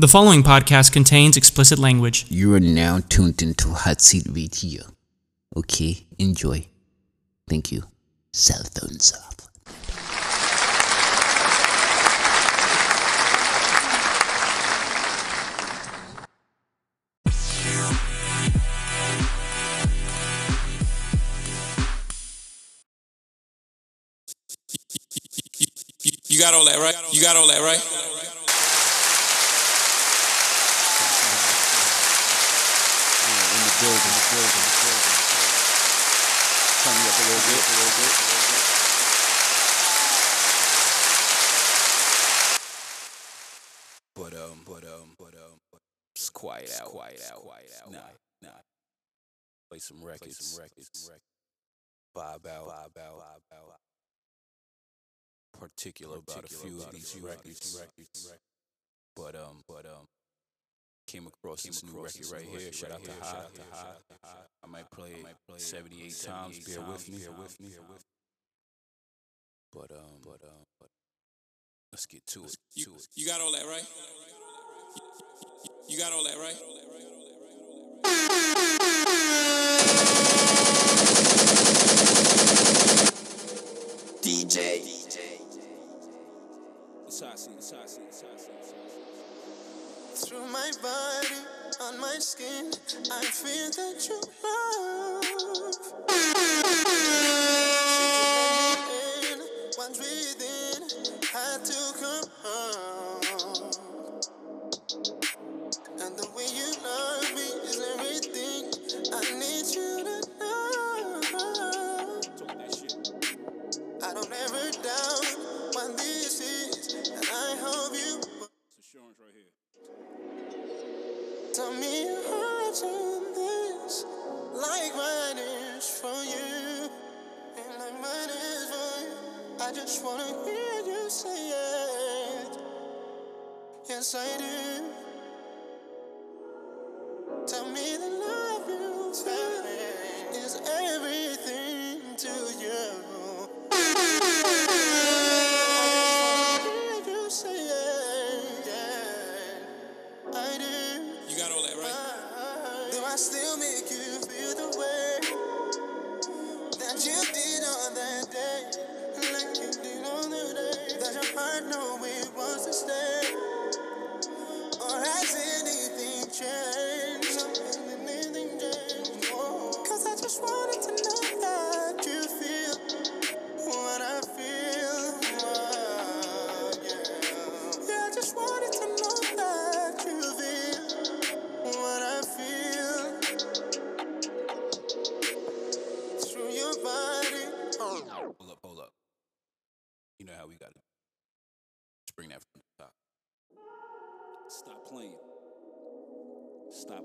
The following podcast contains explicit language. You are now tuned into Hot Seat Radio. Okay, enjoy. Thank you. Cell phones off. You got all that right? You got all that right? in the building, the building, the building. Turn me up a little bit, a little bit, little bit. But um, but um, but um, it's quiet out, quiet out, quiet out. Nah, nah. Play some records, some records, some records. Vibe out, vibe out, vibe out. Particular about a few of these records, but um, but um, came across this new record right here. Shout out to Hot, to Hot. I might play it 78 times. Bear with me, bear with me. But um, but um, but let's get to it. You, you got all that right? You got all that right? DJ. Through my body, on my skin, I feel that you love. Just wanna hear you say it. Yes, I do.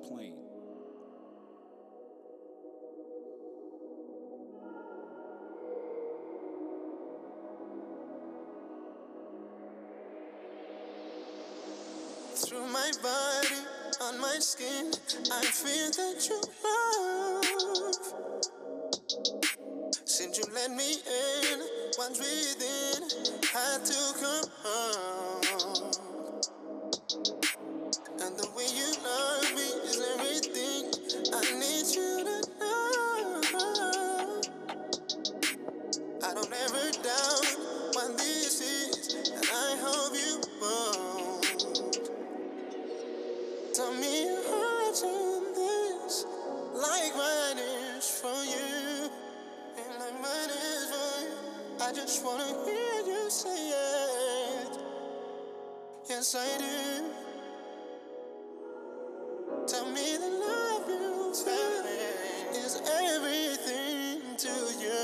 Playing. Through my body, on my skin, I feel that you love. Since you let me in, what's within had to come just wanna hear you say it. Yes, I do. Tell me the love you feel is everything to you.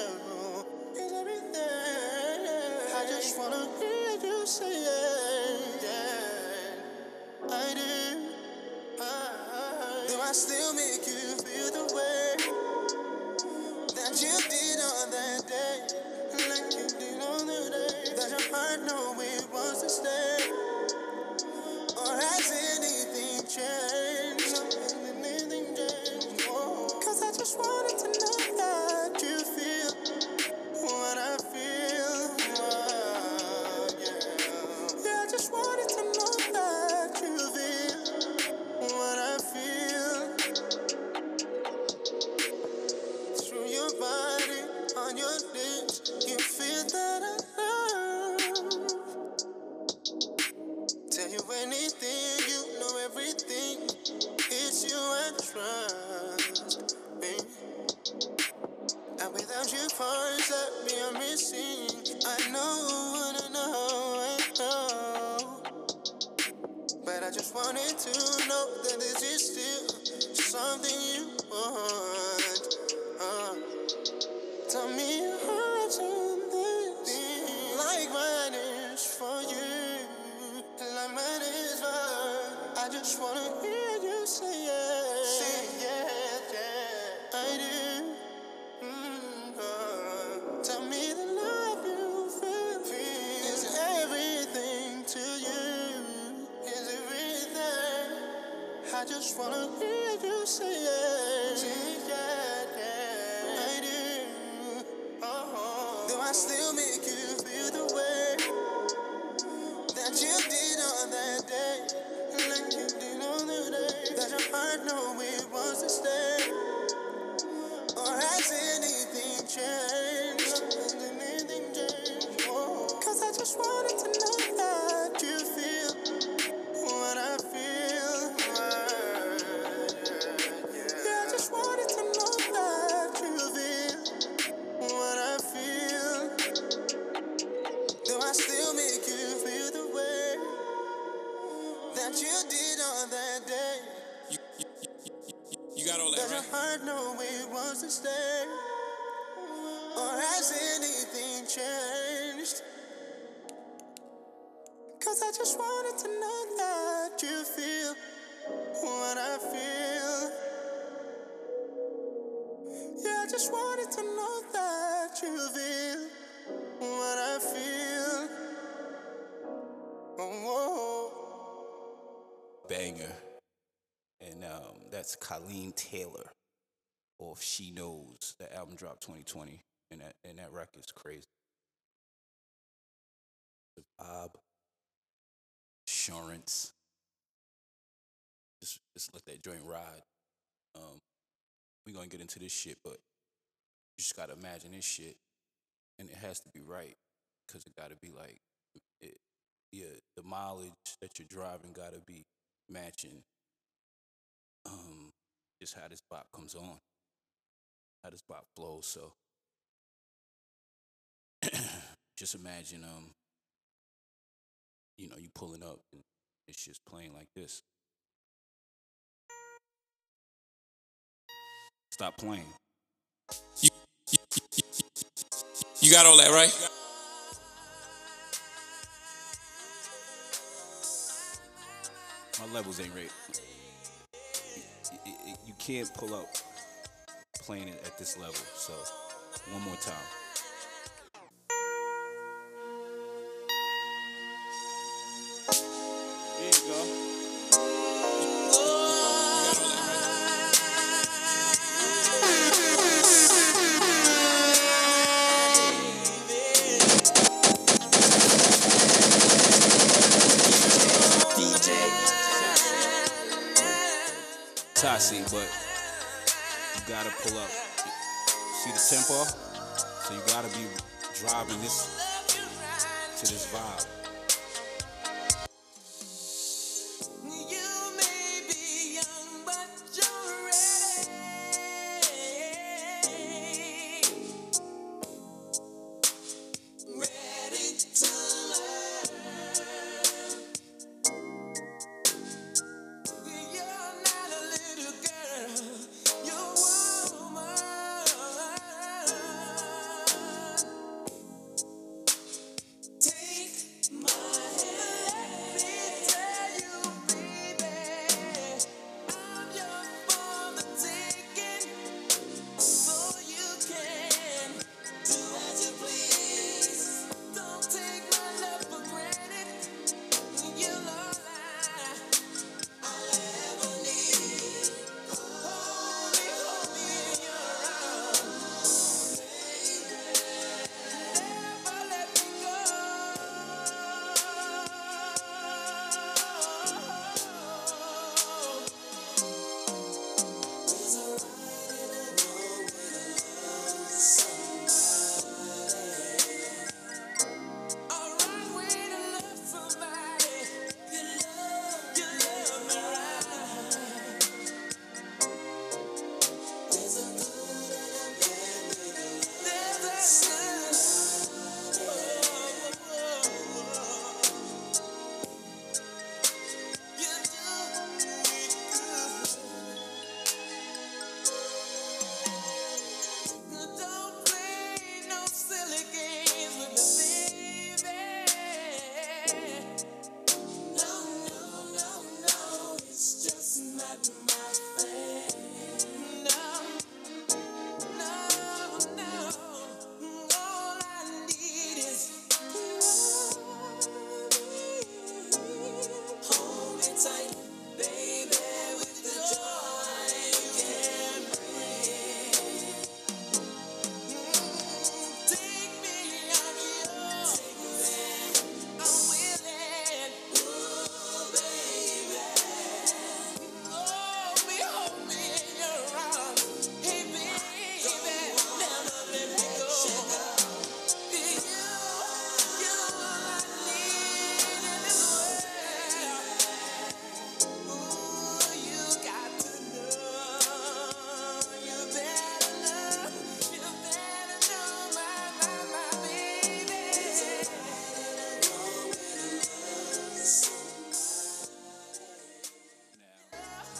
Is everything. I just wanna hear you say it. Yeah, I do. I- Do I still make you just wanna hear you say has anything changed? Cause I just wanted to know that you feel what I feel. Yeah, I just wanted to know that you feel what I feel. Oh, banger. And um, that's Kaleem Taylor off She Knows. The album dropped 2020, and that and that record's crazy. The vibe, assurance. Just just let that joint ride. Um, we gonna get into this shit, but you just gotta imagine this shit, and it has to be right, cause it gotta be like, it, yeah, the mileage that you're driving gotta be matching um just how this bop comes on, how this bop flows. So just imagine um you know you pulling up and it's just playing like this. Stop playing. You, you, you, got all that right? My levels ain't right. You can't pull up playing it at this level. So one more time. Tasi, but you gotta pull up. See the tempo? So you gotta be driving this to this vibe.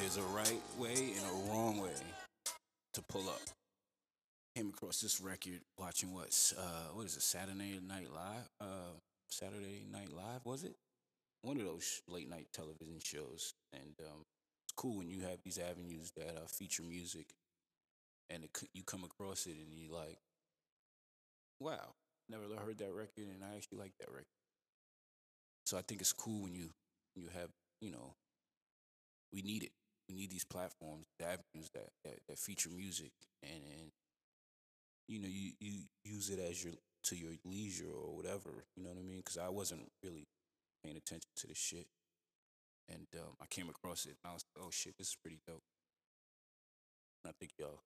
There's a right way and a wrong way to pull up. Came across this record watching what's uh what is it Saturday Night Live uh Saturday Night Live was it one of those late night television shows and um it's cool when you have these avenues that uh, feature music and it, you come across it and you're like wow never heard that record and I actually like that record so I think it's cool when you you have you know we need it. We need these platforms, the avenues that, that, that feature music, and, and you know you, you use it as your to your leisure or whatever. You know what I mean? Because I wasn't really paying attention to this shit, and um, I came across it, and I was like, oh shit, this is pretty dope. And I think y'all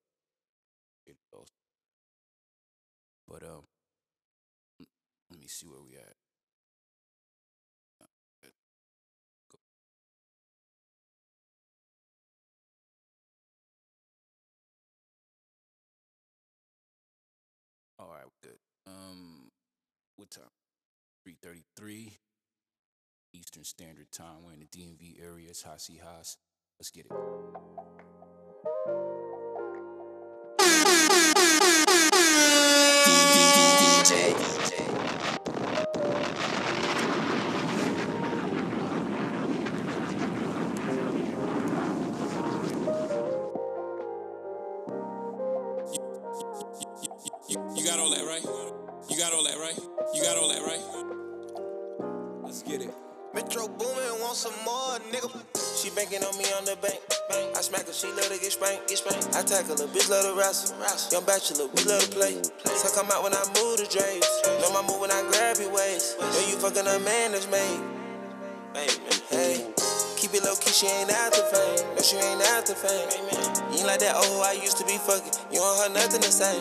it. But um, let me see where we at. Time? Three thirty-three Eastern Standard Time. We're in the DMV area. It's Hasi Haas. Let's get it. On me on the bank. I smack her, she love to get spanked, get spanked. I tackle her, bitch love to wrestle. Young bachelor, we love to play. So come out when I move the drapes. Know my move when I grab your waist. Know you fucking a man that's made. Hey, keep it low key, she ain't after fame. No, she ain't after fame. You ain't like that oh I used to be fucking. You don't have nothing to say.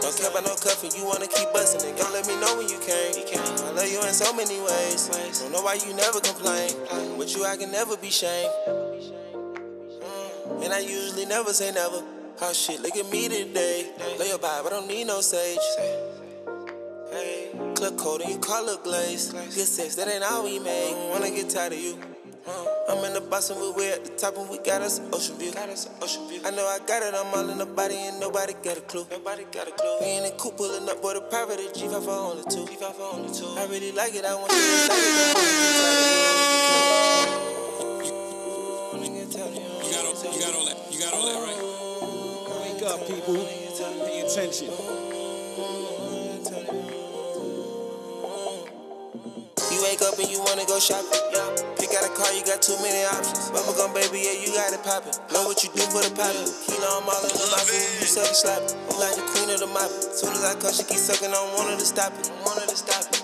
Don't care about no cuffing, you wanna keep busting it. Don't let me know when you came. I love you in so many ways. Don't know why you never complain. With you, I can never be shamed. And I usually never say never. Oh shit, look at me today. Lay your vibe, I don't need no sage. Hey, clip coat and you color glaze. Good sex, that ain't all we made. Wanna get tired of you. I'm in the and we way at the top and we got us an ocean view. Got us an ocean view. I know I got it, I'm all in the body and nobody got a clue. Nobody got a clue. We in the coupe pulling up, boy, the private a G5 for only two. G5 for only two. I really like it, I want you to like it. Up, people. Pay attention. You wake up and you wanna go shopping. Pick out a car, you got too many options. Bubblegum baby, yeah, you got it poppin'. Know what you do for the poppin'. Kilo, I'm all in the and you suck and slap it. I'm like the queen of the mop. Soon as I come, she keep sucking one of to stop it. One of to stop it.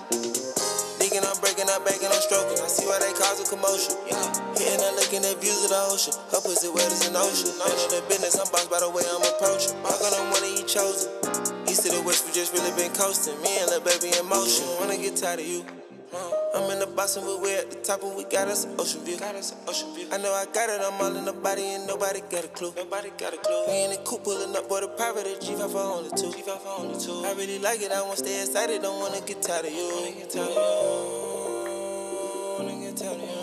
Digging, I'm breaking, I'm backing, I'm stroking. I see why they cause a commotion. Hitting and looking at views of the ocean. Her pussy wet as an ocean. None of the business, I'm bossed by the way I'm approaching. I'm gonna of you chosen. East to the west, we just really been coasting. Me and little baby in motion. Wanna get tired of you. I'm in the box and we way at the top and we got us an ocean view. Got us an ocean view. I know I got it, I'm all in the body and nobody got a clue. Nobody got a clue. We in the coupe pulling up, boy, the private a G5 for only two. G5 for only two. I really like it, I wanna stay excited, don't wanna get tired of you. Wanna get tired of you. Wanna get tired of you.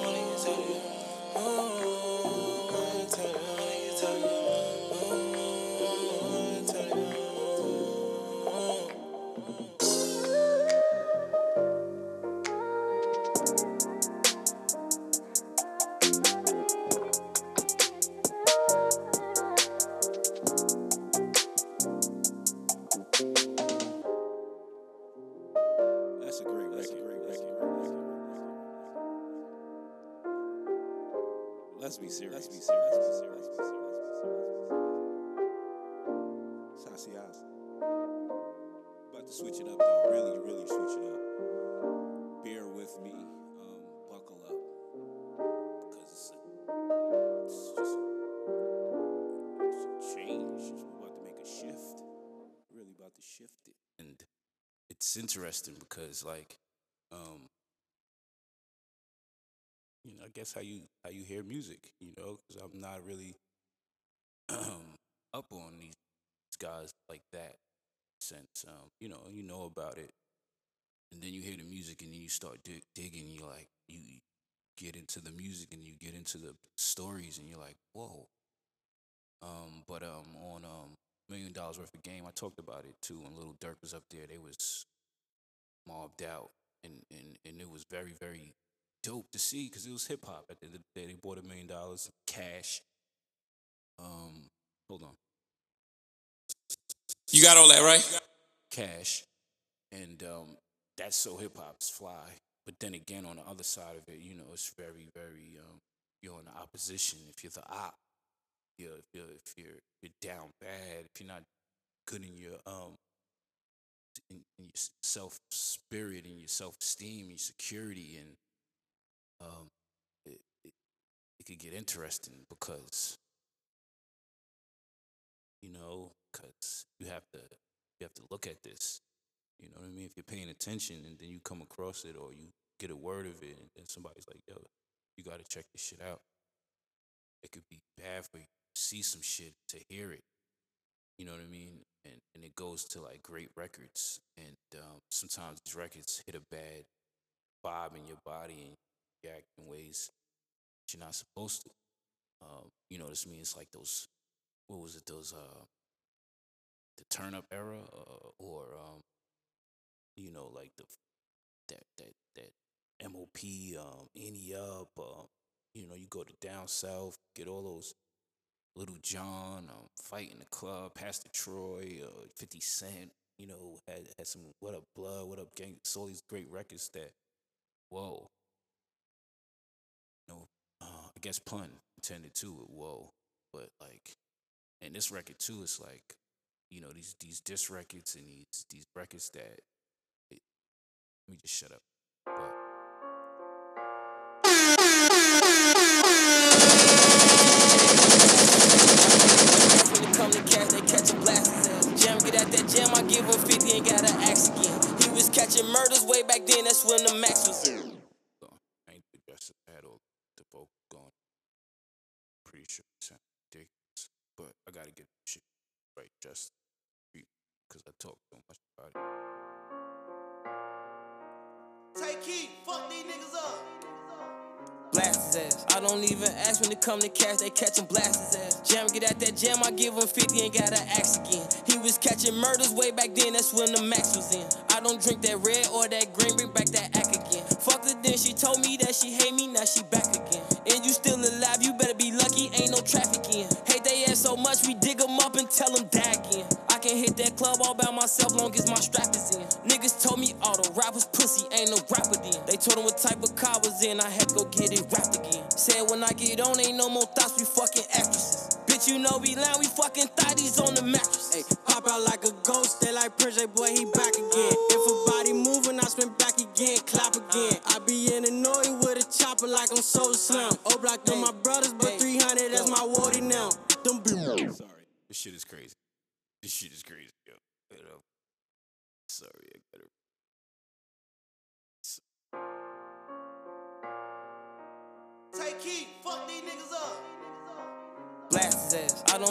Interesting because like um you know i guess how you how you hear music you know because i'm not really um up on these guys like that since um you know you know about it and then you hear the music and then you start dig- digging you like you get into the music and you get into the stories and you're like, whoa. Um, but um, on um, Million Dollaz Worth of Game, I talked about it too. When Lil Durk was up there, they was mobbed out, and and and it was very very dope to see because it was hip hop. At the end of the day, they bought a million dollars of cash. Um, hold on, You got all that right? cash, and um, that's so hip hop's fly. But then again, on the other side of it, you know, it's very, very um, you're in the opposition. If you're the op, you're, if you're if you're you're down bad, if you're not good in your um in, in your self spirit and your self esteem, your security, and um, it, it it could get interesting because you know, because you have to you have to look at this. You know what I mean? If you're paying attention and then you come across it or you get a word of it and then somebody's like, yo, you gotta check this shit out. It could be bad for you to see some shit, to hear it. You know what I mean? And and it goes to like great records. And um, sometimes these records hit a bad vibe in your body and you act in ways you're not supposed to. Um, you know what I mean? It's like those what was it, those uh the turn up era uh, or um you know like the that that that MOP um Ante Up um you know you go to down south get all those Lil Jon um fight in the club Pastor Troy uh 50 Cent you know had had some what up blood what up gang so all these great records that whoa. You know uh, I guess pun intended too whoa but like and this record too is like you know these these diss records and these these records that it, let me just shut up 50 and gotta ask again. He was catching murders way back then, that's when the max was in. so I ain't the best at all the vocal going pretty sure it sound ridiculous but I gotta get this shit right just because I talk so much about it Take heat, fuck these niggas up. Blast his ass. I don't even ask when it come to cash, they catch him blast his ass. Jam, get at that jam, I give him 50 and gotta ask again. He was catching murders way back then, that's when the max was in. I don't drink that red or that green, bring back that act again. Fucked her then, she told me that she hate me, now she back again. And you still alive, you better be lucky, ain't no traffic in. Hate they ass so much, we dig them up and tell them die again. Can hit that club all by myself, long as my strap is in. Niggas told me all the rappers pussy, ain't no rapper then. They told them what type of car was in, I had to go get it wrapped again. Said when I get on, ain't no more thoughts, we fucking actresses. Bitch, you know we lying, we fucking thotties on the mattress. Hey, pop out like a ghost, they like Prince, boy, he back again. If a body moving, I spin back again, clap again. I be in the noise with a chopper like I'm so slim. O block them my brothers,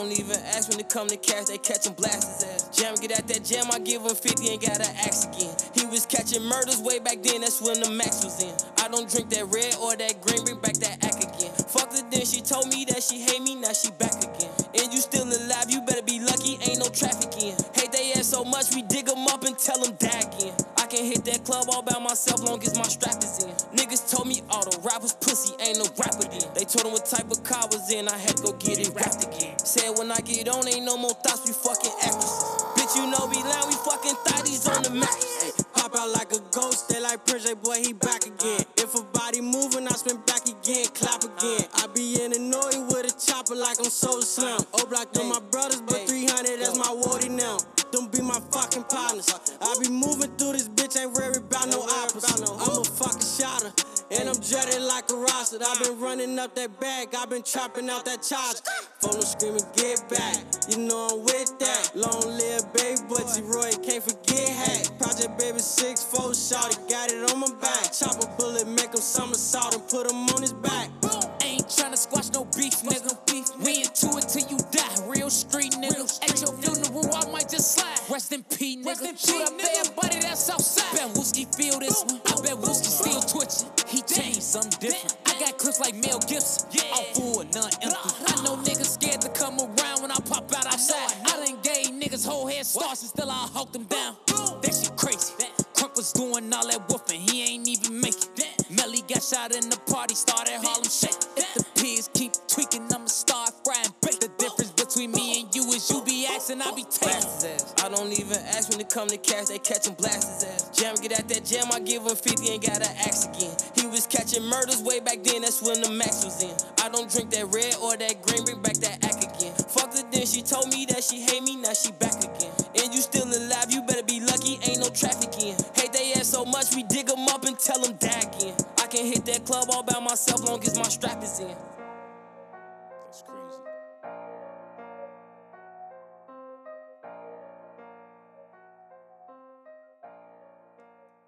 don't even ask when it come to cash, they catch him blast ass. Jam, get at that jam, I give him 50 and gotta ask again. He was catching murders way back then, that's when the max was in. I don't drink that red or that green, bring back that act again. Fucked her then, she told me that she hate me, now she back again. And you still alive, you better be lucky, ain't no traffic in. Hate they ass so much, we dig them up and tell them die again. I can hit that club all by myself, long as my strap is in. Niggas told me all the rappers pussy, ain't no rapper then. They told them what type of car was in, I had boy, he Rest in peace, nigga. Shoot up bad buddy,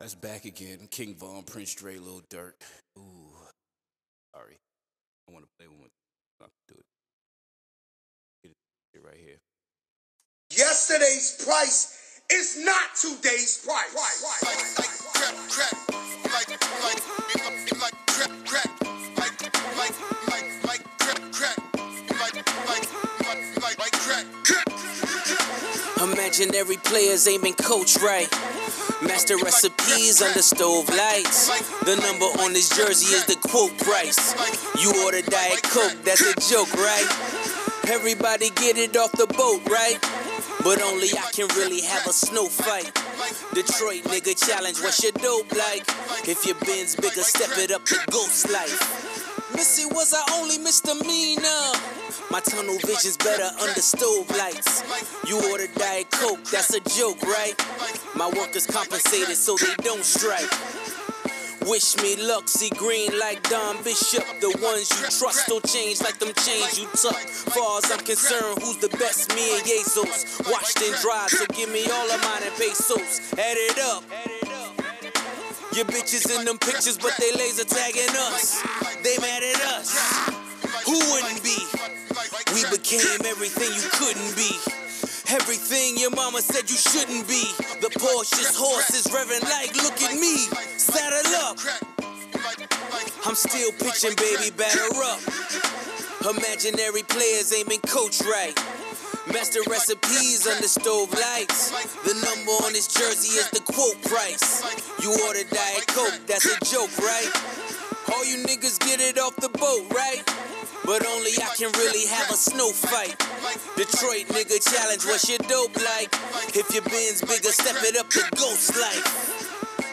That's back again. King Von, Prince Dre, Lil Durk. Ooh. Sorry. I want to play one. Not do it. Get it right here. Yesterday's price is not today's price. Like, like crap, crap. Like, like, like, like crap, crap. Like, like, like, like crap, crap. Like, like, like, like, like crack, crap. Imaginary players aiming coach right. Master recipes under stove lights. The number on his jersey is the quote price. You order Diet Coke, that's a joke, right? Everybody get it off the boat, right? But only I can really have a snow fight. Detroit nigga challenge, what's your dope like? If your bin's bigger, step it up to ghost life. Missy was I only misdemeanor. My tunnel vision's better under stove lights. You order Diet Coke, that's a joke, right? My workers compensated so they don't strike. Wish me luck, see green like Don Bishop. The ones you trust don't change like them chains you tuck. Far as I'm concerned, who's the best? Me and Jesus. Washed and dried, so give me all of mine in pesos. Add it up. Your bitches in them pictures, but they laser tagging us. They mad at us. Who wouldn't be? We became everything you couldn't be. Everything your mama said you shouldn't be. The Porsche's horse is revving like, look at me. Saddle up. I'm still pitching, baby, batter up. Imaginary players aiming coach right. Master recipes under stove lights. The number on his jersey is the quote price. You order Diet Coke, that's a joke, right? All you niggas get it off the boat, right? But only I can really have a snow fight. Detroit nigga challenge, what's your dope like? If your bin's bigger, step it up to ghost life.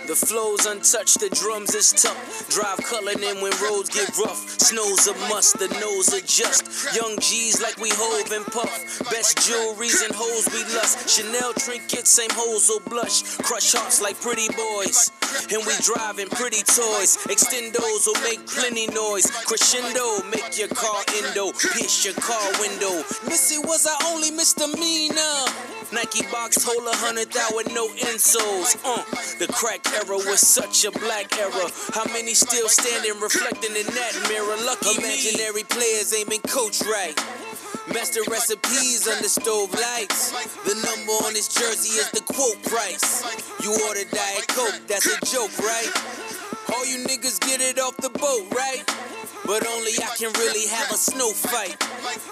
The flow's untouched, the drums is tough. Drive Cullinan when roads get rough. Snow's a must, the nose adjust. Young G's like we hove and puff. Best jewelries and hoes we lust. Chanel trinkets, same hoes will blush. Crush hearts like pretty boys. And we driving pretty toys. Extendos will make plenty noise. Crescendo, make your car endo. Pierce your car window. Missy was our only misdemeanor. Nike box hold a hundred thou with no insoles. Uh, the crack era was such a black era. How many still standing reflecting in that mirror? Lucky Imaginary players aiming coach right. Master recipes under stove lights. The number on his jersey is the quote price. You order Diet Coke, that's a joke, right? All you niggas get it off the boat, right? But only I can really have a snow fight.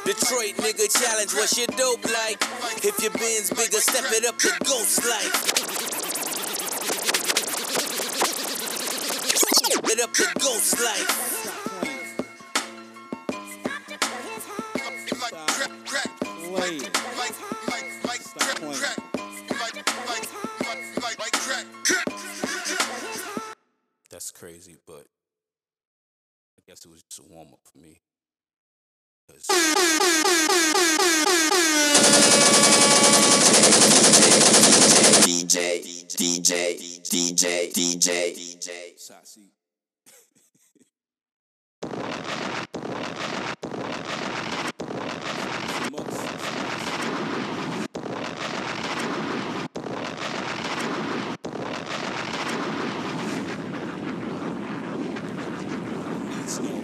Detroit nigga challenge, what's your dope like? If your bin's bigger, step it up to ghost life. Step it up to ghost life. Play it was just a warm up for me. 'Cause- DJ, DJ, DJ, DJ, DJ. Sassy. Some ups, some ups. Needs no.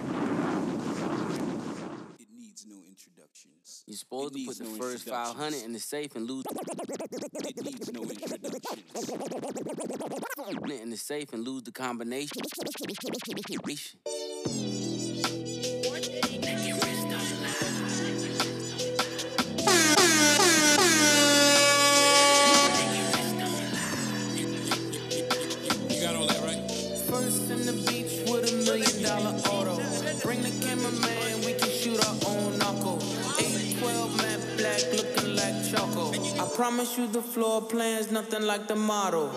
It needs no You're supposed to put the no first 500 in the safe and lose It needs no introductions. in the safe and lose the combination. promise you the floor plan's nothing like the model.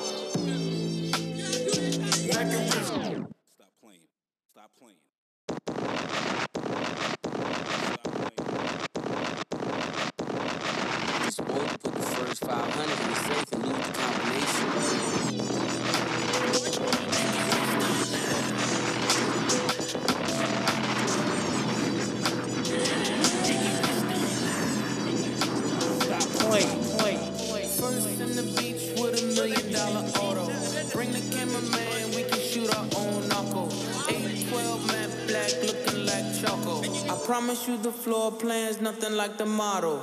Promise you the floor plan's nothing like the model.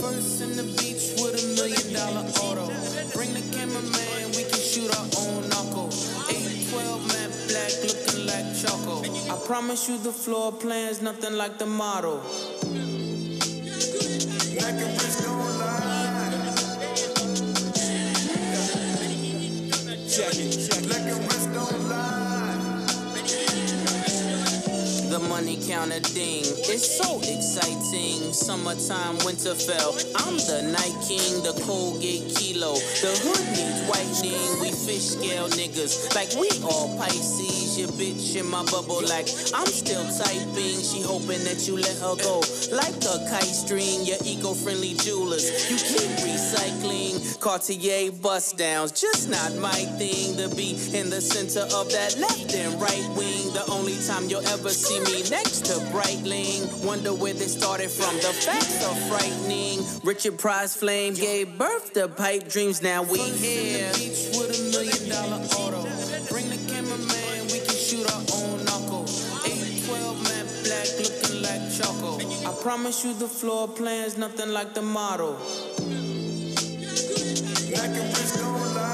First in the beach with a million dollar auto. Bring the cameraman, we can shoot our own knuckle. 812 matte black looking like. I promise you the floor plan's nothing like the model. The money counter ding. It's so exciting. Summertime, Winterfell. I'm the night king, the Colgate kilo. The hood needs whitening. We fish scale niggas. Like we all Pisces. Your bitch in my bubble. Like I'm still typing. She hoping that you let her go. Like a kite string. Your eco friendly jewelers. You keep recycling. Cartier bust downs. Just not my thing to be in the center of that left and right wing. The only time you'll ever see me next to Breitling. Wonder where they started from. The facts are frightening. Richard Pryor's Flame gave birth to pipe dreams. Now we here. Dollar auto. Bring the cameraman, we can shoot our own knuckle. 812 matte black looking like choco. I promise you the floor plan's nothing like the model. And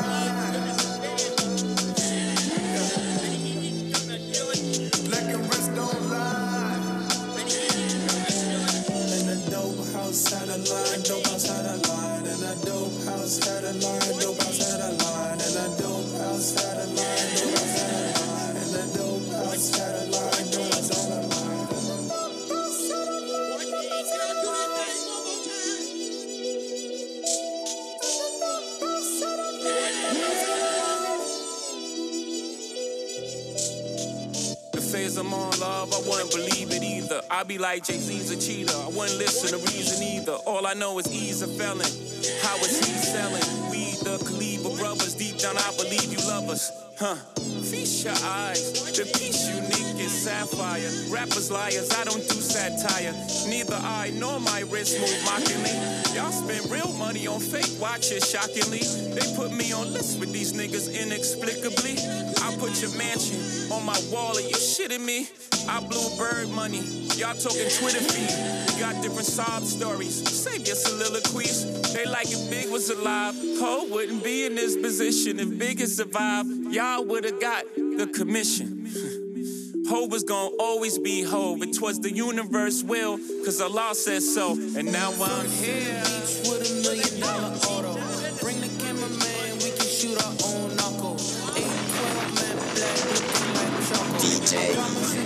I be like Jay Z's a cheater, I wouldn't listen to reason either. All I know is he's a felon. How is he selling? We the Khalifa brothers, deep down I believe you love us. Huh? Feast your eyes, the piece unique is sapphire. Rappers liars, I don't do satire. Neither I nor my wrist move mockingly. Y'all spend real money on fake watches, shockingly. They put me on lists with these niggas inexplicably. Put your mansion on my wall, are you shitting me? I blew bird money, y'all talking Twitter feed. We got different sob stories, save your soliloquies. They like if Big was alive, Hov wouldn't be in this position. If Big had survived, y'all would've got the commission. Hov was gonna always be Hov, it was the universe will, cause Allah said so. And now I'm here. Choco.